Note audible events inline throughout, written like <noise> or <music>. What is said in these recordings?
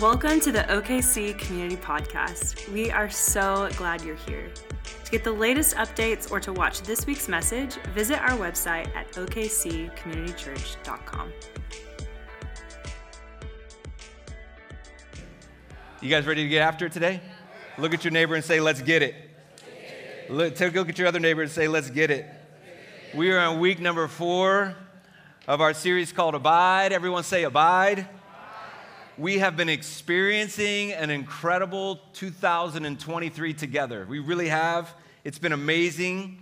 Welcome to the OKC Community Podcast. We are so glad you're here. To get the latest updates or to watch this week's message, visit our website at okccommunitychurch.com. You guys ready to get after it today? Look at your neighbor and say, Let's get it. Look, take a look at your other neighbor and say, Let's get it. We are on week number four of our series called Abide. Everyone say, Abide we have been experiencing an incredible 2023 together. We really have. It's been amazing.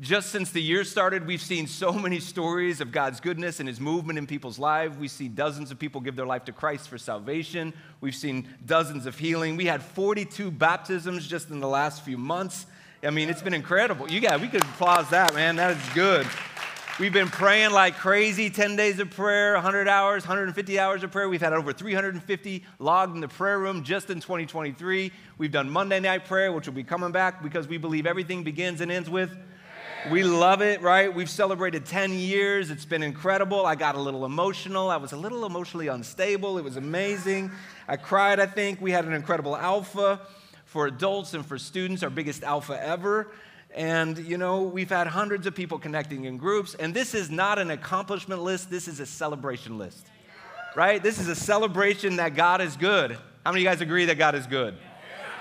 Just since the year started, we've seen so many stories of God's goodness and His movement in people's lives. We see dozens of people give their life to Christ for salvation. We've seen dozens of healing. We had 42 baptisms just in the last few months. I mean, it's been incredible. You got, we could applause that, man. That is good. We've been praying like crazy 10 days of prayer, 100 hours, 150 hours of prayer. We've had over 350 logged in the prayer room just in 2023. We've done Monday night prayer, which will be coming back because we believe everything begins and ends with. We love it, right? We've celebrated 10 years. It's been incredible. I got a little emotional. I was a little emotionally unstable. It was amazing. I cried, I think. We had an incredible alpha for adults and for students, our biggest alpha ever. And, you know, we've had hundreds of people connecting in groups. And this is not an accomplishment list, this is a celebration list, right? This is a celebration that God is good. How many of you guys agree that God is good?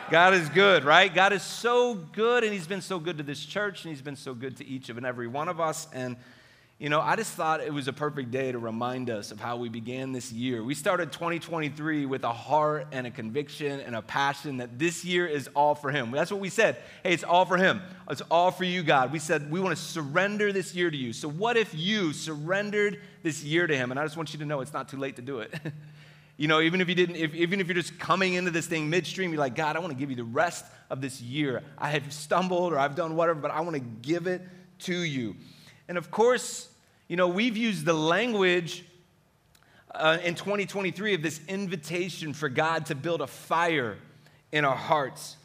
God is good, right? God is so good, and He's been so good to this church, and He's been so good to each of and every one of us. And you know, I just thought it was a perfect day to remind us of how we began this year. We started 2023 with a heart and a conviction and a passion that this year is all for Him. That's what we said. Hey, it's all for Him. It's all for you, God. We said we want to surrender this year to you. So, what if you surrendered this year to Him? And I just want you to know it's not too late to do it. <laughs> you know, even if you didn't, if, even if you're just coming into this thing midstream, you're like, God, I want to give you the rest of this year. I have stumbled or I've done whatever, but I want to give it to you. And of course, you know, we've used the language uh, in 2023 of this invitation for God to build a fire in our hearts.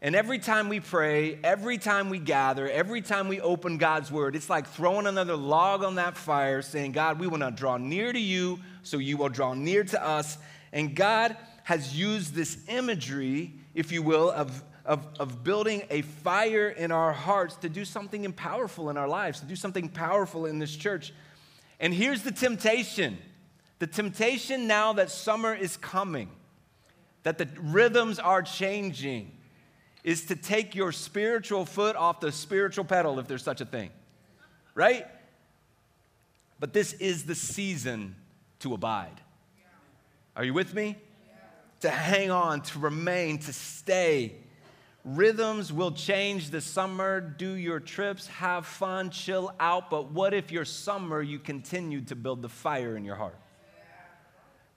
And every time we pray, every time we gather, every time we open God's word, it's like throwing another log on that fire, saying, God, we want to draw near to you so you will draw near to us. And God has used this imagery, if you will, of of, of building a fire in our hearts to do something powerful in our lives, to do something powerful in this church. And here's the temptation the temptation now that summer is coming, that the rhythms are changing, is to take your spiritual foot off the spiritual pedal, if there's such a thing, right? But this is the season to abide. Are you with me? To hang on, to remain, to stay Rhythms will change this summer. Do your trips, have fun, chill out. But what if your summer you continue to build the fire in your heart?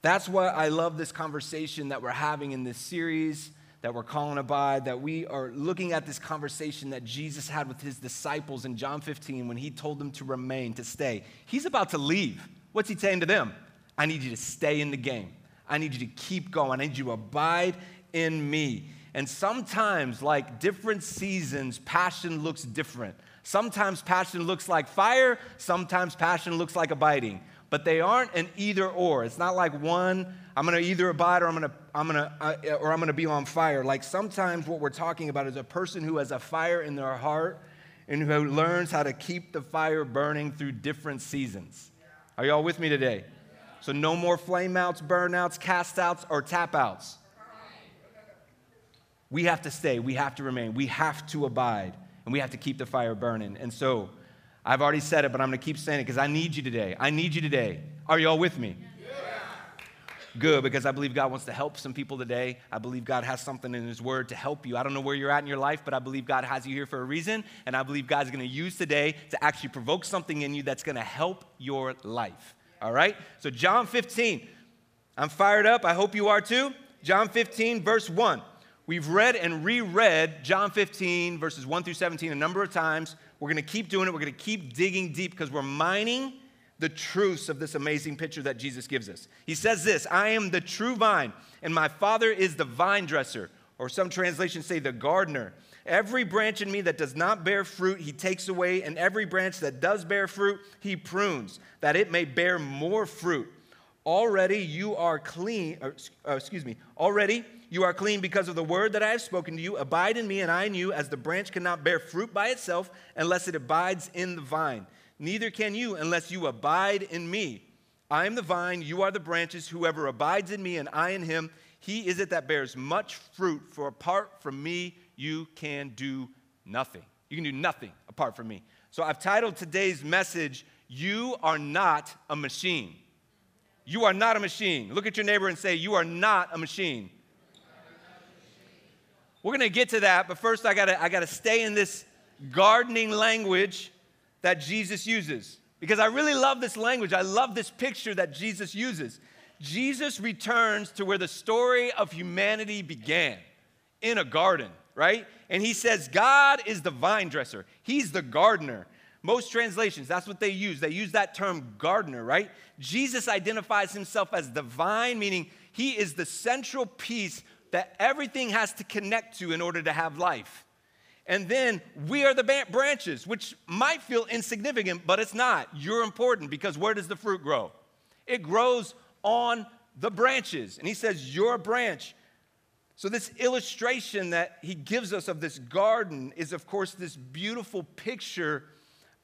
That's why I love this conversation that we're having in this series that we're calling Abide, that we are looking at this conversation that Jesus had with his disciples in John 15 when he told them to remain, to stay. He's about to leave. What's he saying to them? I need you to stay in the game. I need you to keep going. I need you to abide in me. And sometimes, like different seasons, passion looks different. Sometimes passion looks like fire, sometimes passion looks like abiding. But they aren't an either or. It's not like one, I'm gonna either abide or I'm gonna, I'm gonna, uh, or I'm gonna be on fire. Like sometimes what we're talking about is a person who has a fire in their heart and who learns how to keep the fire burning through different seasons. Are y'all with me today? So no more flame outs, burnouts, cast outs, or tap outs. We have to stay, we have to remain, we have to abide, and we have to keep the fire burning. And so, I've already said it, but I'm gonna keep saying it because I need you today. I need you today. Are you all with me? Good, because I believe God wants to help some people today. I believe God has something in His Word to help you. I don't know where you're at in your life, but I believe God has you here for a reason. And I believe God's gonna use today to actually provoke something in you that's gonna help your life. All right? So, John 15, I'm fired up. I hope you are too. John 15, verse 1. We've read and reread John 15, verses 1 through 17, a number of times. We're going to keep doing it. We're going to keep digging deep because we're mining the truths of this amazing picture that Jesus gives us. He says this I am the true vine, and my Father is the vine dresser, or some translations say the gardener. Every branch in me that does not bear fruit, he takes away, and every branch that does bear fruit, he prunes, that it may bear more fruit. Already you are clean, or, uh, excuse me, already you are clean because of the word that I have spoken to you. Abide in me, and I in you, as the branch cannot bear fruit by itself unless it abides in the vine. Neither can you unless you abide in me. I am the vine, you are the branches. Whoever abides in me and I in him, he is it that bears much fruit. For apart from me, you can do nothing. You can do nothing apart from me. So I've titled today's message, You Are Not a Machine. You are not a machine. Look at your neighbor and say, You are not a machine. We're going to get to that, but first I got to I got to stay in this gardening language that Jesus uses because I really love this language. I love this picture that Jesus uses. Jesus returns to where the story of humanity began in a garden, right? And he says, God is the vine dresser, He's the gardener. Most translations, that's what they use. They use that term gardener, right? Jesus identifies himself as the vine, meaning he is the central piece that everything has to connect to in order to have life. And then we are the branches, which might feel insignificant, but it's not. You're important because where does the fruit grow? It grows on the branches. And he says, You're a branch. So, this illustration that he gives us of this garden is, of course, this beautiful picture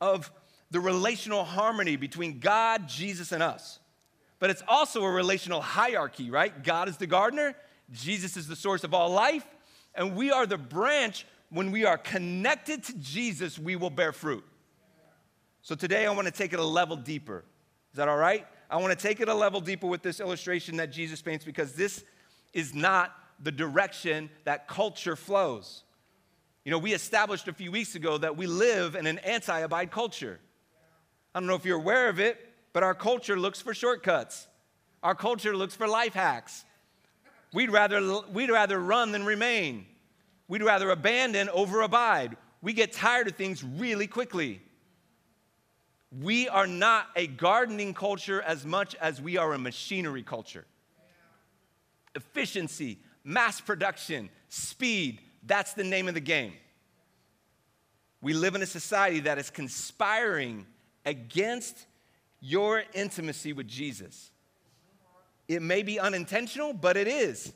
of the relational harmony between God, Jesus, and us. But it's also a relational hierarchy, right? God is the gardener, Jesus is the source of all life, and we are the branch. When we are connected to Jesus, we will bear fruit. So today I want to take it a level deeper. Is that all right? I want to take it a level deeper with this illustration that Jesus paints because this is not the direction that culture flows. You know, we established a few weeks ago that we live in an anti abide culture. I don't know if you're aware of it, but our culture looks for shortcuts. Our culture looks for life hacks. We'd rather, we'd rather run than remain. We'd rather abandon over abide. We get tired of things really quickly. We are not a gardening culture as much as we are a machinery culture. Efficiency, mass production, speed, that's the name of the game. We live in a society that is conspiring against your intimacy with Jesus. It may be unintentional, but it is.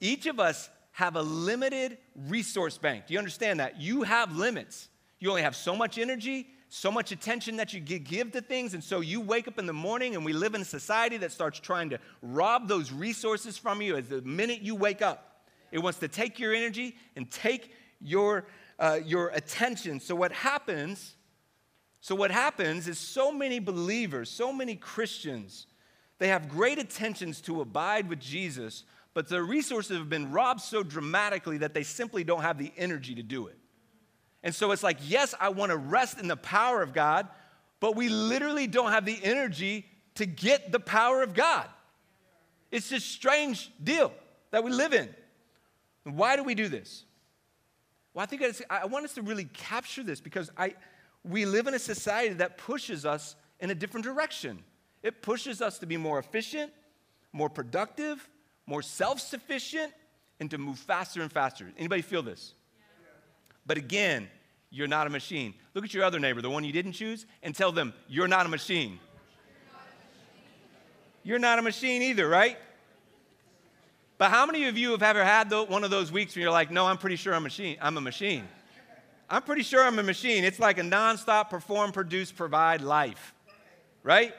Each of us have a limited resource bank. Do you understand that? You have limits. You only have so much energy, so much attention that you give to things. And so you wake up in the morning, and we live in a society that starts trying to rob those resources from you as the minute you wake up. It wants to take your energy and take your, uh, your attention. So what happens so, what happens is so many believers, so many Christians, they have great intentions to abide with Jesus, but their resources have been robbed so dramatically that they simply don't have the energy to do it. And so it's like, yes, I want to rest in the power of God, but we literally don't have the energy to get the power of God. It's this strange deal that we live in. Why do we do this? Well, I think I want us to really capture this because I, we live in a society that pushes us in a different direction. It pushes us to be more efficient, more productive, more self-sufficient, and to move faster and faster. Anybody feel this? But again, you're not a machine. Look at your other neighbor, the one you didn't choose, and tell them, you're not a machine. You're not a machine either, right? But how many of you have ever had one of those weeks where you're like, no, I'm pretty sure I'm a machine. I'm a machine. I'm pretty sure I'm a machine. It's like a nonstop perform, produce, provide life, right?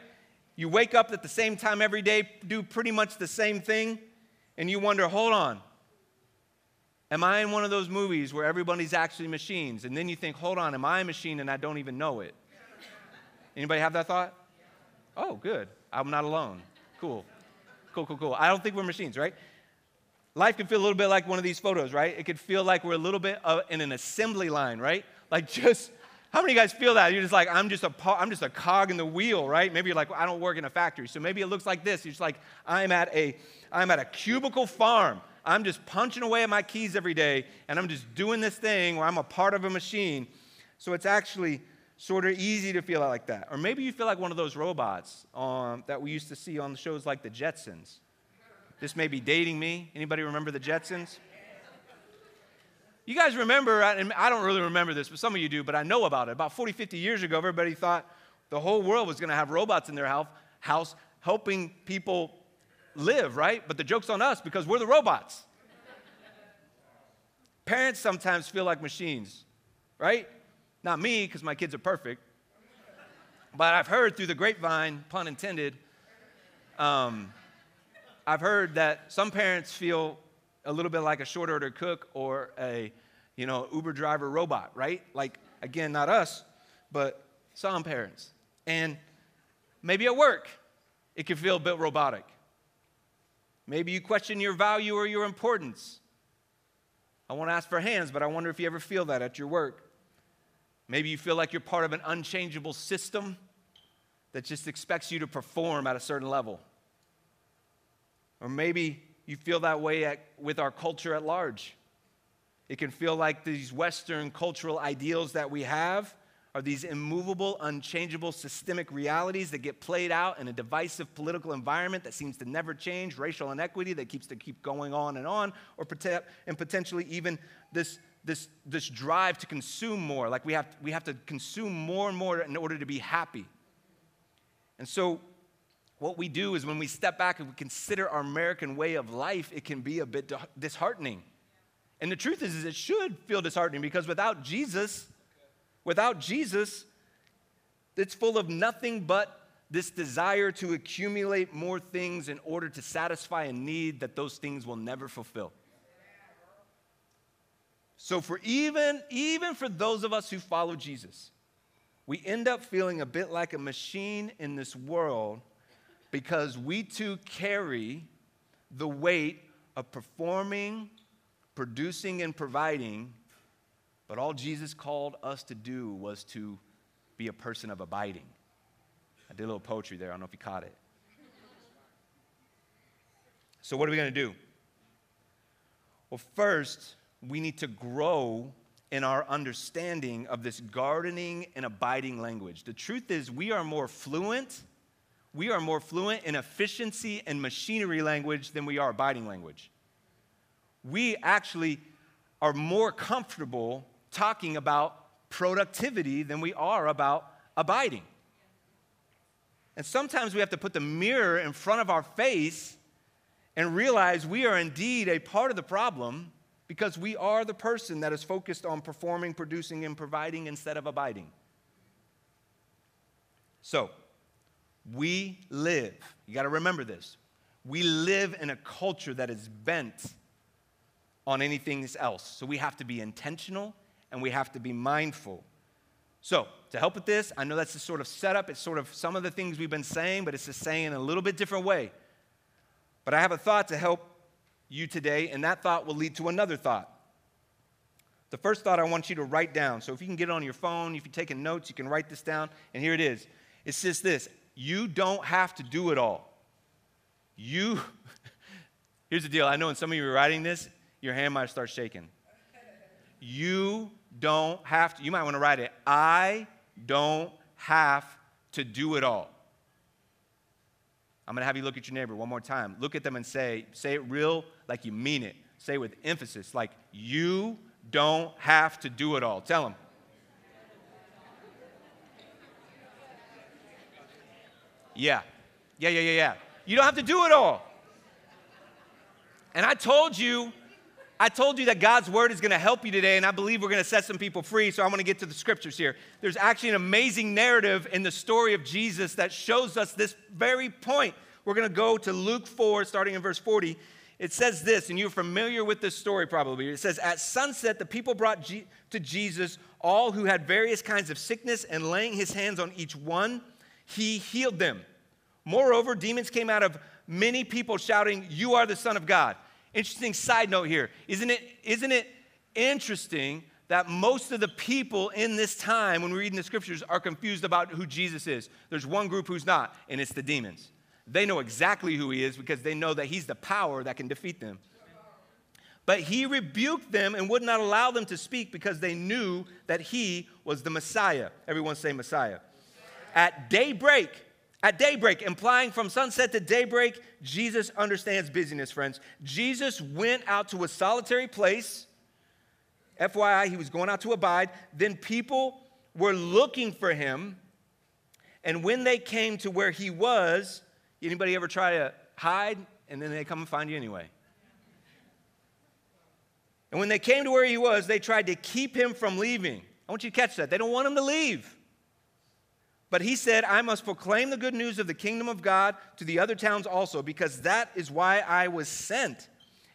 You wake up at the same time every day, do pretty much the same thing, and you wonder, hold on, am I in one of those movies where everybody's actually machines? And then you think, hold on, am I a machine and I don't even know it? Anybody have that thought? Oh, good. I'm not alone. Cool. Cool, cool, cool. I don't think we're machines, right? Life can feel a little bit like one of these photos, right? It could feel like we're a little bit uh, in an assembly line, right? Like just, how many of you guys feel that? You're just like, I'm just a, I'm just a cog in the wheel, right? Maybe you're like, I don't work in a factory. So maybe it looks like this. You're just like, I'm at a, I'm at a cubicle farm. I'm just punching away at my keys every day, and I'm just doing this thing where I'm a part of a machine. So it's actually sort of easy to feel like that. Or maybe you feel like one of those robots um, that we used to see on shows like the Jetsons. This may be dating me. Anybody remember the Jetsons? You guys remember, and I don't really remember this, but some of you do, but I know about it. About 40, 50 years ago, everybody thought the whole world was going to have robots in their house helping people live, right? But the joke's on us because we're the robots. Parents sometimes feel like machines, right? Not me, because my kids are perfect. But I've heard through the grapevine, pun intended, um, I've heard that some parents feel a little bit like a short order cook or a, you know, Uber driver robot, right? Like, again, not us, but some parents. And maybe at work, it can feel a bit robotic. Maybe you question your value or your importance. I won't ask for hands, but I wonder if you ever feel that at your work. Maybe you feel like you're part of an unchangeable system that just expects you to perform at a certain level. Or maybe you feel that way at, with our culture at large. It can feel like these Western cultural ideals that we have are these immovable, unchangeable systemic realities that get played out in a divisive political environment that seems to never change, racial inequity that keeps to keep going on and on, or and potentially even this, this, this drive to consume more. Like we have, we have to consume more and more in order to be happy. And so, what we do is when we step back and we consider our American way of life, it can be a bit disheartening. And the truth is, is it should feel disheartening because without Jesus, Without Jesus, it's full of nothing but this desire to accumulate more things in order to satisfy a need that those things will never fulfill. So for even even for those of us who follow Jesus, we end up feeling a bit like a machine in this world because we too carry the weight of performing, producing and providing but all Jesus called us to do was to be a person of abiding. I did a little poetry there. I don't know if you caught it. So, what are we going to do? Well, first, we need to grow in our understanding of this gardening and abiding language. The truth is, we are more fluent. We are more fluent in efficiency and machinery language than we are abiding language. We actually are more comfortable talking about productivity than we are about abiding. And sometimes we have to put the mirror in front of our face and realize we are indeed a part of the problem because we are the person that is focused on performing, producing, and providing instead of abiding. So, we live, you got to remember this. We live in a culture that is bent on anything else. So, we have to be intentional and we have to be mindful. So, to help with this, I know that's the sort of setup. It's sort of some of the things we've been saying, but it's just saying in a little bit different way. But I have a thought to help you today, and that thought will lead to another thought. The first thought I want you to write down. So, if you can get it on your phone, if you're taking notes, you can write this down. And here it is it says this You don't have to do it all. You, <laughs> here's the deal. I know when some of you are writing this, your hand might start shaking. You don't have to. You might want to write it. I don't have to do it all. I'm going to have you look at your neighbor one more time. Look at them and say, say it real like you mean it. Say with emphasis, like you don't have to do it all. Tell them. Yeah. Yeah, yeah, yeah, yeah. You don't have to do it all. And I told you I told you that God's word is going to help you today, and I believe we're going to set some people free. So I'm going to get to the scriptures here. There's actually an amazing narrative in the story of Jesus that shows us this very point. We're going to go to Luke 4, starting in verse 40. It says this, and you're familiar with this story probably. It says, At sunset, the people brought G- to Jesus all who had various kinds of sickness, and laying his hands on each one, he healed them. Moreover, demons came out of many people shouting, You are the Son of God. Interesting side note here. Isn't it, isn't it interesting that most of the people in this time, when we're reading the scriptures, are confused about who Jesus is? There's one group who's not, and it's the demons. They know exactly who he is because they know that he's the power that can defeat them. But he rebuked them and would not allow them to speak because they knew that he was the Messiah. Everyone say Messiah. At daybreak, at daybreak, implying from sunset to daybreak, Jesus understands busyness, friends. Jesus went out to a solitary place. FYI, he was going out to abide. Then people were looking for him. And when they came to where he was, Anybody ever try to hide and then they come and find you anyway? And when they came to where he was, they tried to keep him from leaving. I want you to catch that. They don't want him to leave. But he said, I must proclaim the good news of the kingdom of God to the other towns also, because that is why I was sent.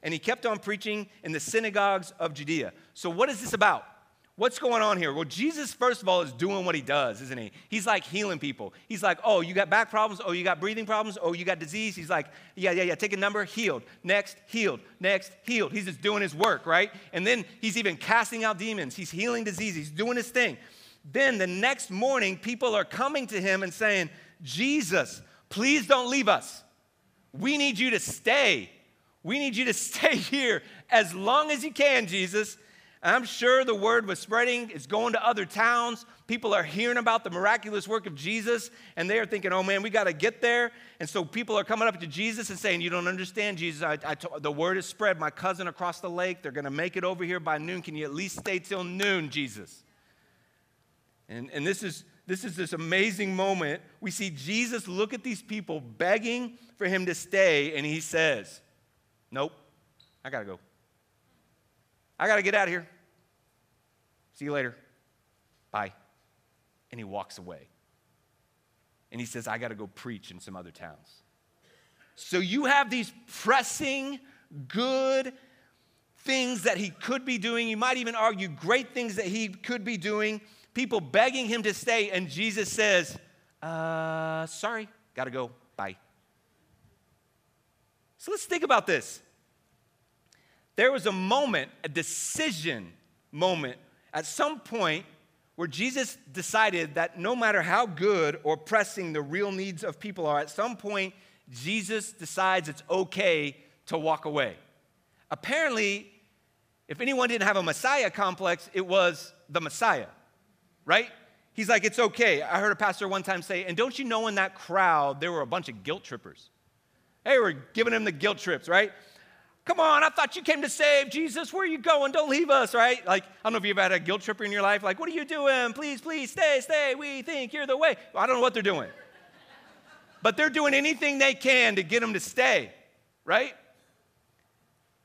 And he kept on preaching in the synagogues of Judea. So, what is this about? What's going on here? Well, Jesus, first of all, is doing what he does, isn't he? He's like healing people. He's like, oh, you got back problems? Oh, you got breathing problems? Oh, you got disease? He's like, yeah, yeah, yeah, take a number, healed. Next, healed. Next, healed. He's just doing his work, right? And then he's even casting out demons. He's healing disease. He's doing his thing. Then the next morning, people are coming to him and saying, Jesus, please don't leave us. We need you to stay. We need you to <laughs> stay here as long as you can, Jesus. I'm sure the word was spreading, it's going to other towns. People are hearing about the miraculous work of Jesus, and they are thinking, oh man, we got to get there. And so people are coming up to Jesus and saying, You don't understand, Jesus. I, I t- the word is spread. My cousin across the lake, they're going to make it over here by noon. Can you at least stay till noon, Jesus? And, and this, is, this is this amazing moment. We see Jesus look at these people begging for him to stay, and he says, Nope, I got to go. I got to get out of here. See you later. Bye. And he walks away. And he says, I got to go preach in some other towns. So you have these pressing, good things that he could be doing. You might even argue great things that he could be doing. People begging him to stay. And Jesus says, uh, Sorry, got to go. Bye. So let's think about this there was a moment, a decision moment, at some point where Jesus decided that no matter how good or pressing the real needs of people are, at some point, Jesus decides it's okay to walk away. Apparently, if anyone didn't have a Messiah complex, it was the Messiah, right? He's like, it's okay. I heard a pastor one time say, and don't you know in that crowd there were a bunch of guilt trippers? Hey, we're giving him the guilt trips, right? Come on, I thought you came to save Jesus. Where are you going? Don't leave us, right? Like, I don't know if you've had a guilt tripper in your life. Like, what are you doing? Please, please, stay, stay. We think you're the way. I don't know what they're doing. But they're doing anything they can to get them to stay, right?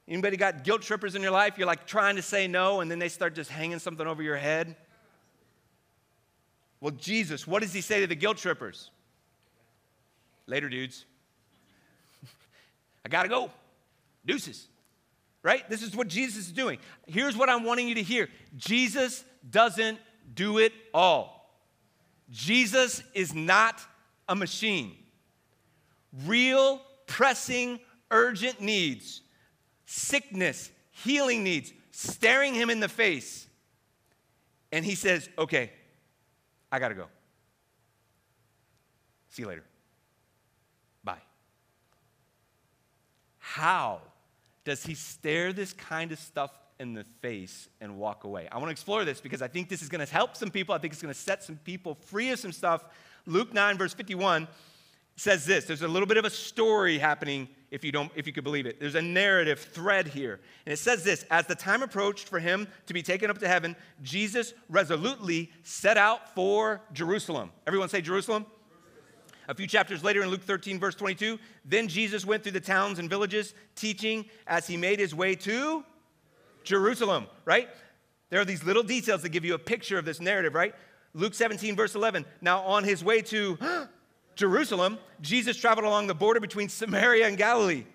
Anybody got guilt trippers in your life? You're like trying to say no, and then they start just hanging something over your head. Well, Jesus, what does he say to the guilt trippers? Later, dudes. <laughs> I gotta go. Deuces. Right? This is what Jesus is doing. Here's what I'm wanting you to hear Jesus doesn't do it all. Jesus is not a machine. Real, pressing, urgent needs, sickness, healing needs, staring him in the face. And he says, Okay, I gotta go. See you later. Bye. How does he stare this kind of stuff in the face and walk away? I want to explore this because I think this is going to help some people. I think it's going to set some people free of some stuff. Luke 9, verse 51 says this there's a little bit of a story happening if you don't if you could believe it there's a narrative thread here and it says this as the time approached for him to be taken up to heaven jesus resolutely set out for jerusalem everyone say jerusalem a few chapters later in Luke 13, verse 22, then Jesus went through the towns and villages teaching as he made his way to Jerusalem, right? There are these little details that give you a picture of this narrative, right? Luke 17, verse 11. Now, on his way to Jerusalem, Jesus traveled along the border between Samaria and Galilee.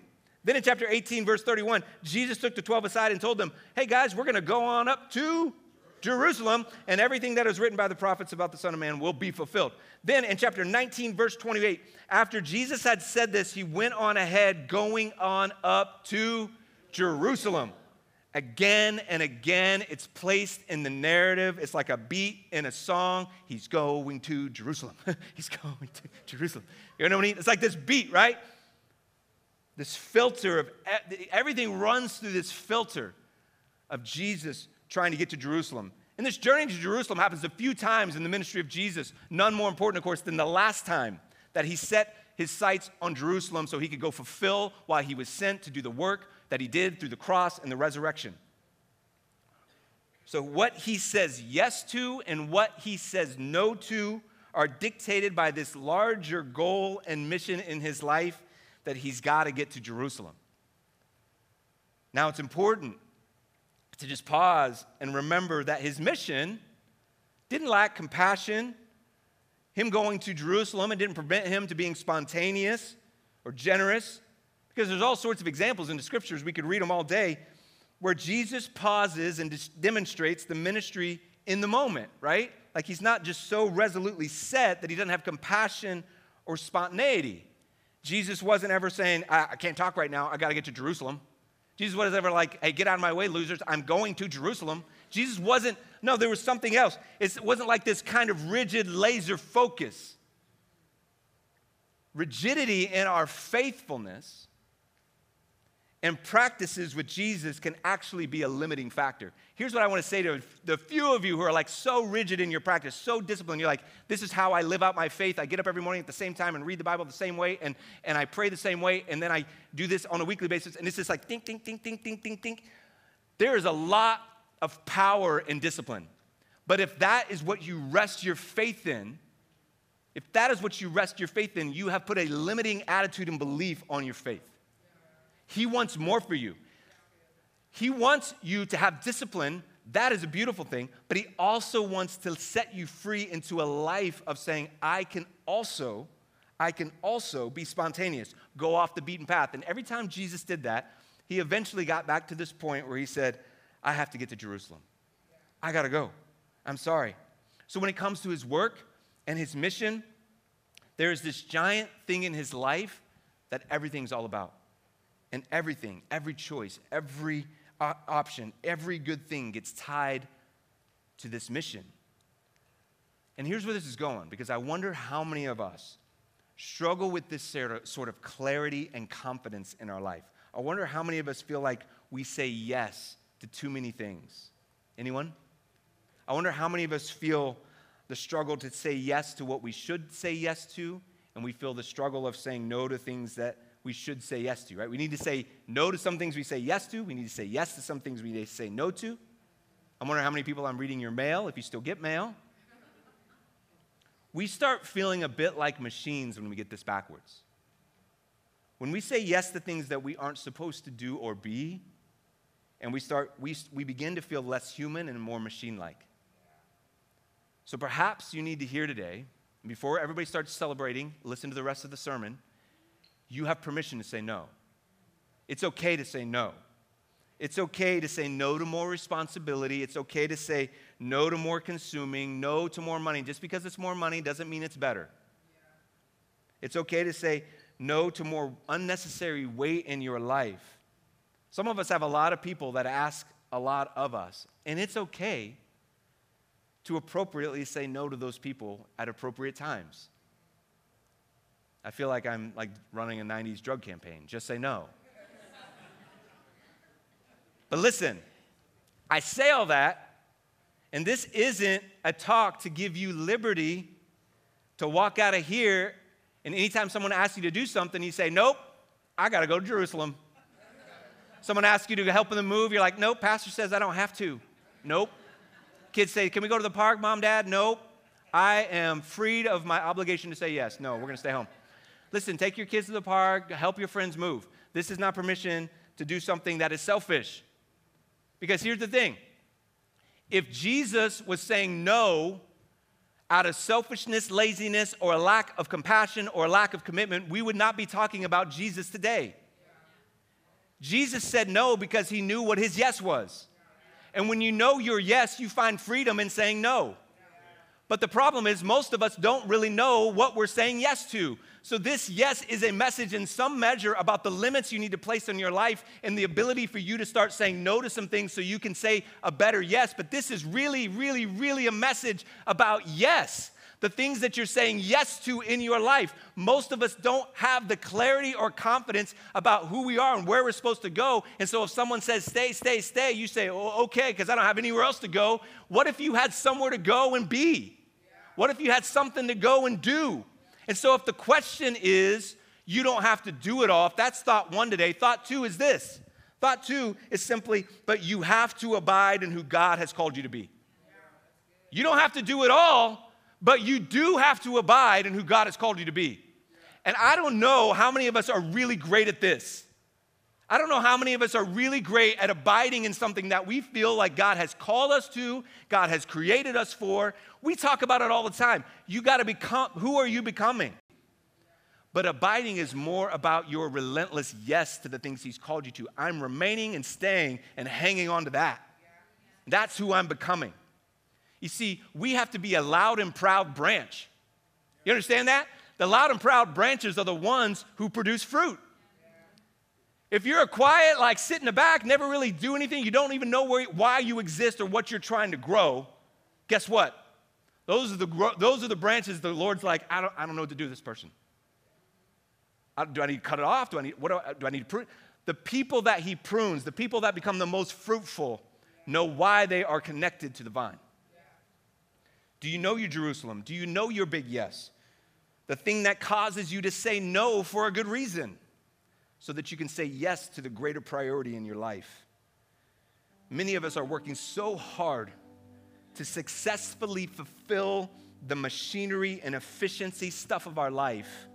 Then in chapter 18, verse 31, Jesus took the 12 aside and told them, Hey guys, we're going to go on up to Jerusalem, and everything that is written by the prophets about the Son of Man will be fulfilled. Then in chapter 19, verse 28, after Jesus had said this, he went on ahead, going on up to Jerusalem. Again and again, it's placed in the narrative. It's like a beat in a song. He's going to Jerusalem. <laughs> He's going to Jerusalem. You know what I mean? It's like this beat, right? This filter of everything runs through this filter of Jesus trying to get to Jerusalem. And this journey to Jerusalem happens a few times in the ministry of Jesus, none more important, of course, than the last time that he set his sights on Jerusalem so he could go fulfill why he was sent to do the work that he did through the cross and the resurrection. So, what he says yes to and what he says no to are dictated by this larger goal and mission in his life that he's got to get to Jerusalem. Now, it's important to just pause and remember that his mission didn't lack compassion. Him going to Jerusalem, it didn't prevent him to being spontaneous or generous, because there's all sorts of examples in the scriptures, we could read them all day, where Jesus pauses and demonstrates the ministry in the moment, right? Like he's not just so resolutely set that he doesn't have compassion or spontaneity. Jesus wasn't ever saying, I, I can't talk right now, I got to get to Jerusalem. Jesus wasn't ever like, hey, get out of my way, losers, I'm going to Jerusalem. Jesus wasn't, no, there was something else. It wasn't like this kind of rigid laser focus. Rigidity in our faithfulness and practices with Jesus can actually be a limiting factor. Here's what I want to say to the few of you who are like so rigid in your practice, so disciplined. You're like, this is how I live out my faith. I get up every morning at the same time and read the Bible the same way, and, and I pray the same way, and then I do this on a weekly basis, and it's just like think, think, think, think, think, think, think. There is a lot of power in discipline. But if that is what you rest your faith in, if that is what you rest your faith in, you have put a limiting attitude and belief on your faith. He wants more for you. He wants you to have discipline. That is a beautiful thing. But He also wants to set you free into a life of saying, I can also, I can also be spontaneous, go off the beaten path. And every time Jesus did that, He eventually got back to this point where He said, I have to get to Jerusalem. I got to go. I'm sorry. So when it comes to His work and His mission, there is this giant thing in His life that everything's all about. And everything, every choice, every option, every good thing gets tied to this mission. And here's where this is going, because I wonder how many of us struggle with this sort of clarity and confidence in our life. I wonder how many of us feel like we say yes to too many things. Anyone? I wonder how many of us feel the struggle to say yes to what we should say yes to, and we feel the struggle of saying no to things that we should say yes to, right? We need to say no to some things we say yes to. We need to say yes to some things we say no to. I'm wondering how many people I'm reading your mail, if you still get mail. We start feeling a bit like machines when we get this backwards. When we say yes to things that we aren't supposed to do or be, and we start we, we begin to feel less human and more machine-like. So perhaps you need to hear today, before everybody starts celebrating, listen to the rest of the sermon you have permission to say no. It's okay to say no. It's okay to say no to more responsibility. It's okay to say no to more consuming, no to more money. Just because it's more money doesn't mean it's better. It's okay to say no to more unnecessary weight in your life. Some of us have a lot of people that ask a lot of us, and it's okay to appropriately say no to those people at appropriate times. I feel like I'm like running a 90s drug campaign. Just say no. but listen, I say all that, and this isn't a talk to give you liberty to walk out of here, and anytime someone asks you to do something, you say, Nope, I got to go to Jerusalem. Someone asks you to help them move, you're like, Nope, pastor says I don't have to. Nope. Kids say, Can we go to the park, mom, dad? Nope. I am freed of my obligation to say yes. No, we're going to stay home. Listen, take your kids to the park, help your friends move. This is not permission to do something that is selfish. Because here's the thing if Jesus was saying no out of selfishness, laziness, or a lack of compassion or a lack of commitment, we would not be talking about Jesus today. Jesus said no because he knew what his yes was. And when you know your yes, you find freedom in saying no. But the problem is, most of us don't really know what we're saying yes to. So, this, yes, is a message in some measure about the limits you need to place on your life and the ability for you to start saying no to some things so you can say a better yes. But this is really, really, really a message about yes. The things that you're saying yes to in your life. Most of us don't have the clarity or confidence about who we are and where we're supposed to go. And so, if someone says, stay, stay, stay, you say, oh, okay, because I don't have anywhere else to go. What if you had somewhere to go and be? What if you had something to go and do? And so, if the question is, you don't have to do it all, if that's thought one today, thought two is this. Thought two is simply, but you have to abide in who God has called you to be. You don't have to do it all, But you do have to abide in who God has called you to be. And I don't know how many of us are really great at this. I don't know how many of us are really great at abiding in something that we feel like God has called us to, God has created us for. We talk about it all the time. You got to become, who are you becoming? But abiding is more about your relentless yes to the things He's called you to. I'm remaining and staying and hanging on to that. That's who I'm becoming. You see, we have to be a loud and proud branch. You understand that? The loud and proud branches are the ones who produce fruit. If you're a quiet, like sit in the back, never really do anything, you don't even know where, why you exist or what you're trying to grow, guess what? Those are the, those are the branches the Lord's like, I don't, I don't know what to do with this person. I, do I need to cut it off? Do I need, what do I, do I need to prune? The people that he prunes, the people that become the most fruitful, know why they are connected to the vine. Do you know your Jerusalem? Do you know your big yes? The thing that causes you to say no for a good reason so that you can say yes to the greater priority in your life. Many of us are working so hard to successfully fulfill the machinery and efficiency stuff of our life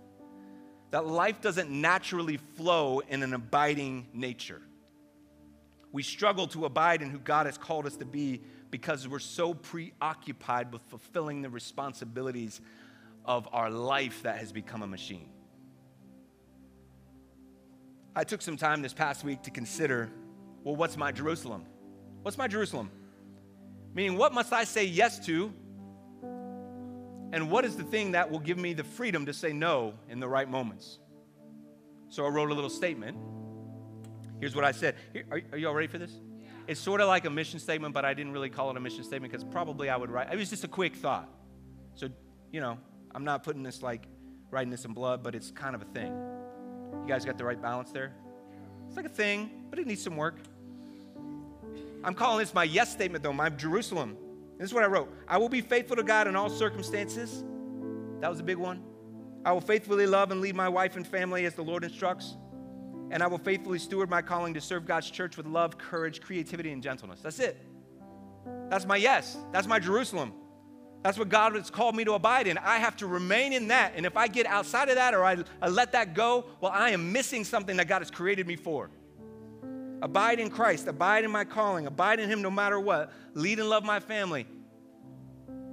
that life doesn't naturally flow in an abiding nature. We struggle to abide in who God has called us to be because we're so preoccupied with fulfilling the responsibilities of our life that has become a machine. I took some time this past week to consider well, what's my Jerusalem? What's my Jerusalem? Meaning, what must I say yes to? And what is the thing that will give me the freedom to say no in the right moments? So I wrote a little statement. Here's what I said. Here, are, are, you all ready for this? Yeah. It's sort of like a mission statement, but I didn't really call it a mission statement because probably I would write. It was just a quick thought. So, you know, I'm not putting this like writing this in blood, but it's kind of a thing. You guys got the right balance there? It's like a thing, but it needs some work. I'm calling this my yes statement, though, my Jerusalem. This is what I wrote I will be faithful to God in all circumstances. That was a big one. I will faithfully love and lead my wife and family as the Lord instructs. And I will faithfully steward my calling to serve God's church with love, courage, creativity, and gentleness. That's it. That's my yes. That's my Jerusalem. That's what God has called me to abide in. I have to remain in that. And if I get outside of that or I, I let that go, well, I am missing something that God has created me for. Abide in Christ, abide in my calling, abide in Him no matter what, lead and love my family,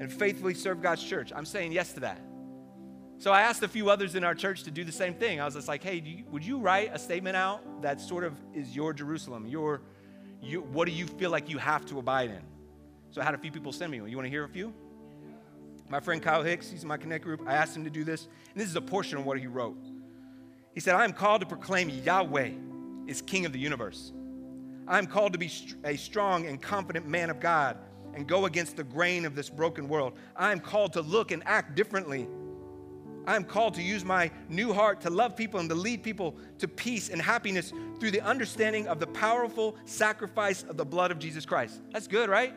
and faithfully serve God's church. I'm saying yes to that. So I asked a few others in our church to do the same thing. I was just like, hey, you, would you write a statement out that sort of is your Jerusalem? Your, you, what do you feel like you have to abide in? So I had a few people send me. one. You want to hear a few? My friend Kyle Hicks, he's in my Connect group. I asked him to do this, and this is a portion of what he wrote. He said, I am called to proclaim Yahweh is King of the universe. I am called to be a strong and confident man of God and go against the grain of this broken world. I am called to look and act differently. I am called to use my new heart to love people and to lead people to peace and happiness through the understanding of the powerful sacrifice of the blood of Jesus Christ. That's good, right?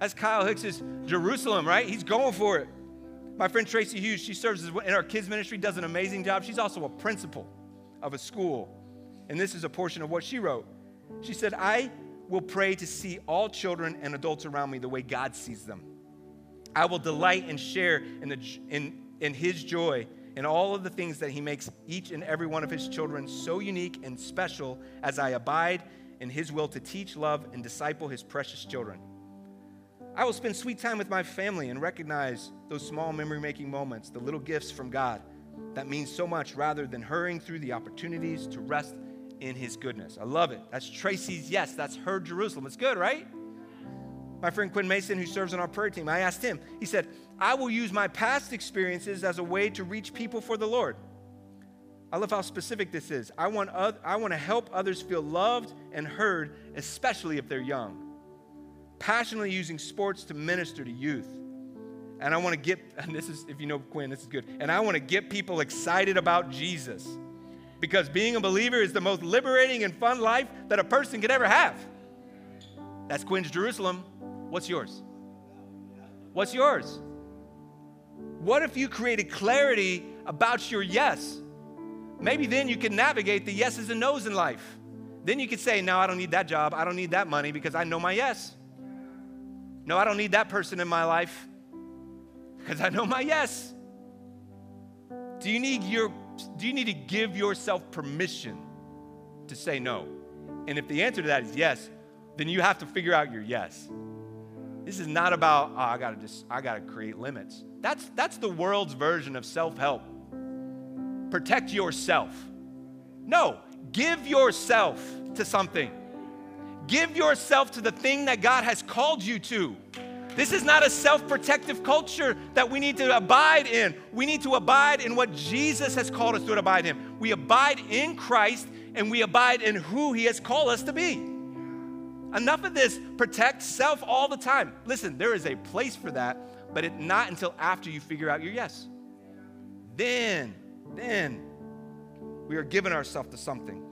That's Kyle Hicks's Jerusalem, right? He's going for it. My friend Tracy Hughes, she serves in our kids ministry, does an amazing job. She's also a principal of a school. And this is a portion of what she wrote. She said, I will pray to see all children and adults around me the way God sees them. I will delight and share in, the, in, in His joy in all of the things that He makes each and every one of His children so unique and special as I abide in His will to teach, love, and disciple His precious children. I will spend sweet time with my family and recognize those small memory making moments, the little gifts from God that means so much rather than hurrying through the opportunities to rest in his goodness. I love it. That's Tracy's yes. That's her Jerusalem. It's good, right? My friend Quinn Mason, who serves on our prayer team, I asked him, he said, I will use my past experiences as a way to reach people for the Lord. I love how specific this is. I want, I want to help others feel loved and heard, especially if they're young. Passionately using sports to minister to youth. And I want to get, <laughs> and this is, if you know Quinn, this is good. And I want to get people excited about Jesus because being a believer is the most liberating and fun life that a person could ever have. That's Quinn's Jerusalem. What's yours? What's yours? What if you created clarity about your yes? Maybe then you can navigate the yeses and nos in life. Then you could say, No, I don't need that job. I don't need that money because I know my yes. No, I don't need that person in my life. Because I know my yes. Do you need your do you need to give yourself permission to say no? And if the answer to that is yes, then you have to figure out your yes. This is not about, oh, I gotta just, I gotta create limits. That's that's the world's version of self-help. Protect yourself. No, give yourself to something. Give yourself to the thing that God has called you to. This is not a self protective culture that we need to abide in. We need to abide in what Jesus has called us to abide in. We abide in Christ and we abide in who He has called us to be. Enough of this protect self all the time. Listen, there is a place for that, but it, not until after you figure out your yes. Then, then we are giving ourselves to something.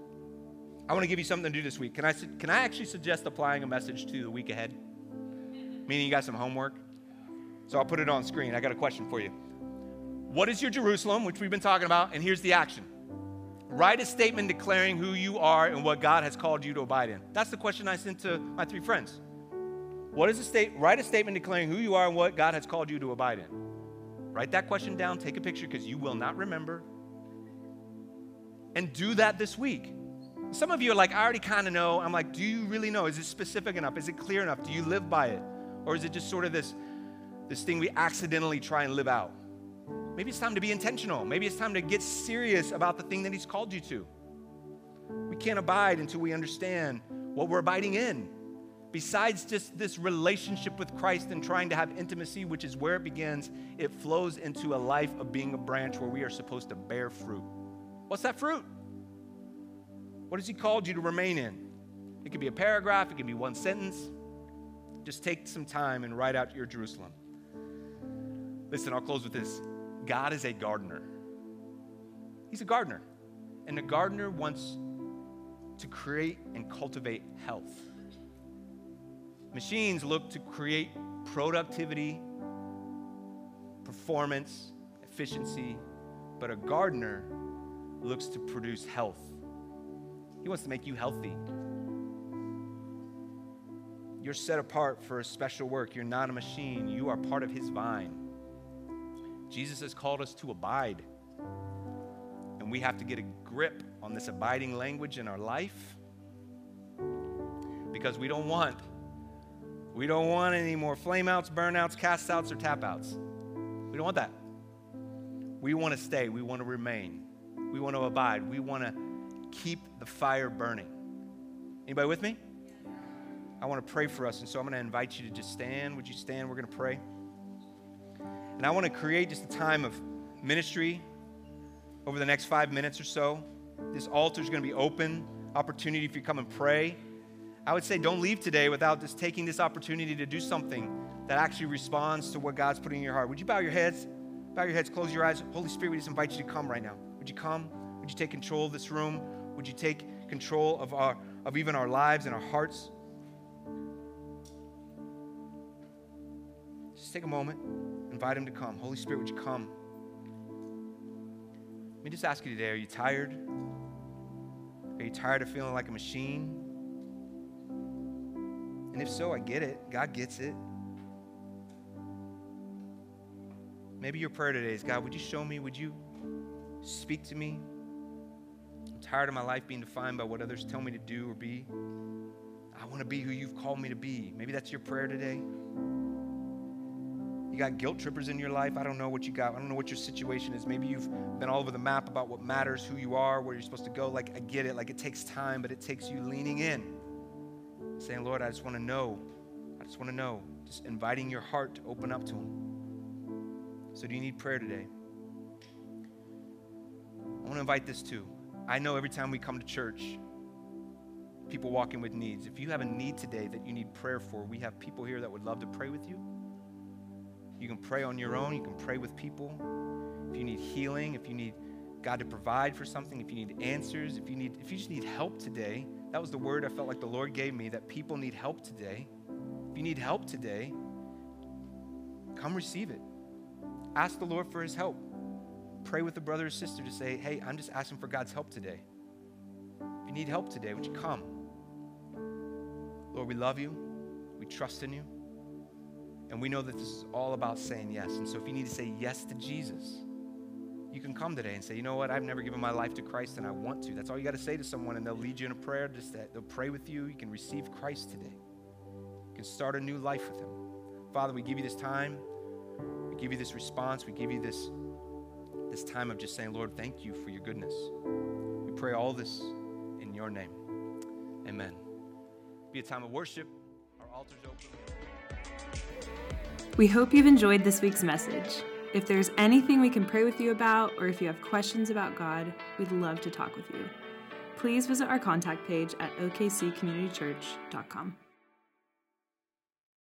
I want to give you something to do this week. Can I, can I actually suggest applying a message to the week ahead? Meaning you got some homework? So I'll put it on screen. I got a question for you. What is your Jerusalem, which we've been talking about? And here's the action write a statement declaring who you are and what God has called you to abide in. That's the question I sent to my three friends. What is a state? Write a statement declaring who you are and what God has called you to abide in. Write that question down, take a picture because you will not remember. And do that this week. Some of you are like, I already kind of know. I'm like, do you really know? Is it specific enough? Is it clear enough? Do you live by it? Or is it just sort of this, this thing we accidentally try and live out? Maybe it's time to be intentional. Maybe it's time to get serious about the thing that He's called you to. We can't abide until we understand what we're abiding in. Besides just this relationship with Christ and trying to have intimacy, which is where it begins, it flows into a life of being a branch where we are supposed to bear fruit. What's that fruit? What has He called you to remain in? It could be a paragraph, it could be one sentence. Just take some time and write out your Jerusalem. Listen, I'll close with this God is a gardener. He's a gardener. And a gardener wants to create and cultivate health. Machines look to create productivity, performance, efficiency, but a gardener looks to produce health. He wants to make you healthy. You're set apart for a special work. You're not a machine. You are part of His vine. Jesus has called us to abide. And we have to get a grip on this abiding language in our life because we don't want we don't want any more flameouts, burnouts, castouts, or tapouts. We don't want that. We want to stay. We want to remain. We want to abide. We want to keep the fire burning. Anybody with me? I want to pray for us, and so I'm going to invite you to just stand. Would you stand? We're going to pray. And I want to create just a time of ministry over the next five minutes or so. This altar is going to be open, opportunity if you come and pray. I would say don't leave today without just taking this opportunity to do something that actually responds to what God's putting in your heart. Would you bow your heads? Bow your heads, close your eyes. Holy Spirit, we just invite you to come right now. Would you come? Would you take control of this room? Would you take control of our of even our lives and our hearts? Just take a moment, invite him to come. Holy Spirit, would you come? Let me just ask you today are you tired? Are you tired of feeling like a machine? And if so, I get it. God gets it. Maybe your prayer today is God, would you show me? Would you speak to me? Tired of my life being defined by what others tell me to do or be. I want to be who you've called me to be. Maybe that's your prayer today. You got guilt trippers in your life. I don't know what you got. I don't know what your situation is. Maybe you've been all over the map about what matters, who you are, where you're supposed to go. Like, I get it. Like, it takes time, but it takes you leaning in, saying, Lord, I just want to know. I just want to know. Just inviting your heart to open up to Him. So, do you need prayer today? I want to invite this too. I know every time we come to church, people walk in with needs. If you have a need today that you need prayer for, we have people here that would love to pray with you. You can pray on your own, you can pray with people. If you need healing, if you need God to provide for something, if you need answers, if you need if you just need help today, that was the word I felt like the Lord gave me that people need help today. If you need help today, come receive it. Ask the Lord for his help. Pray with a brother or sister to say, hey, I'm just asking for God's help today. If you need help today, would you come? Lord, we love you. We trust in you. And we know that this is all about saying yes. And so if you need to say yes to Jesus, you can come today and say, you know what, I've never given my life to Christ and I want to. That's all you got to say to someone, and they'll lead you in a prayer. Just that they'll pray with you. You can receive Christ today. You can start a new life with Him. Father, we give you this time. We give you this response. We give you this, this time of just saying, Lord, thank you for your goodness. We pray all this in your name. Amen. Be a time of worship. Our altar's open. We hope you've enjoyed this week's message. If there's anything we can pray with you about, or if you have questions about God, we'd love to talk with you. Please visit our contact page at okccommunitychurch.com.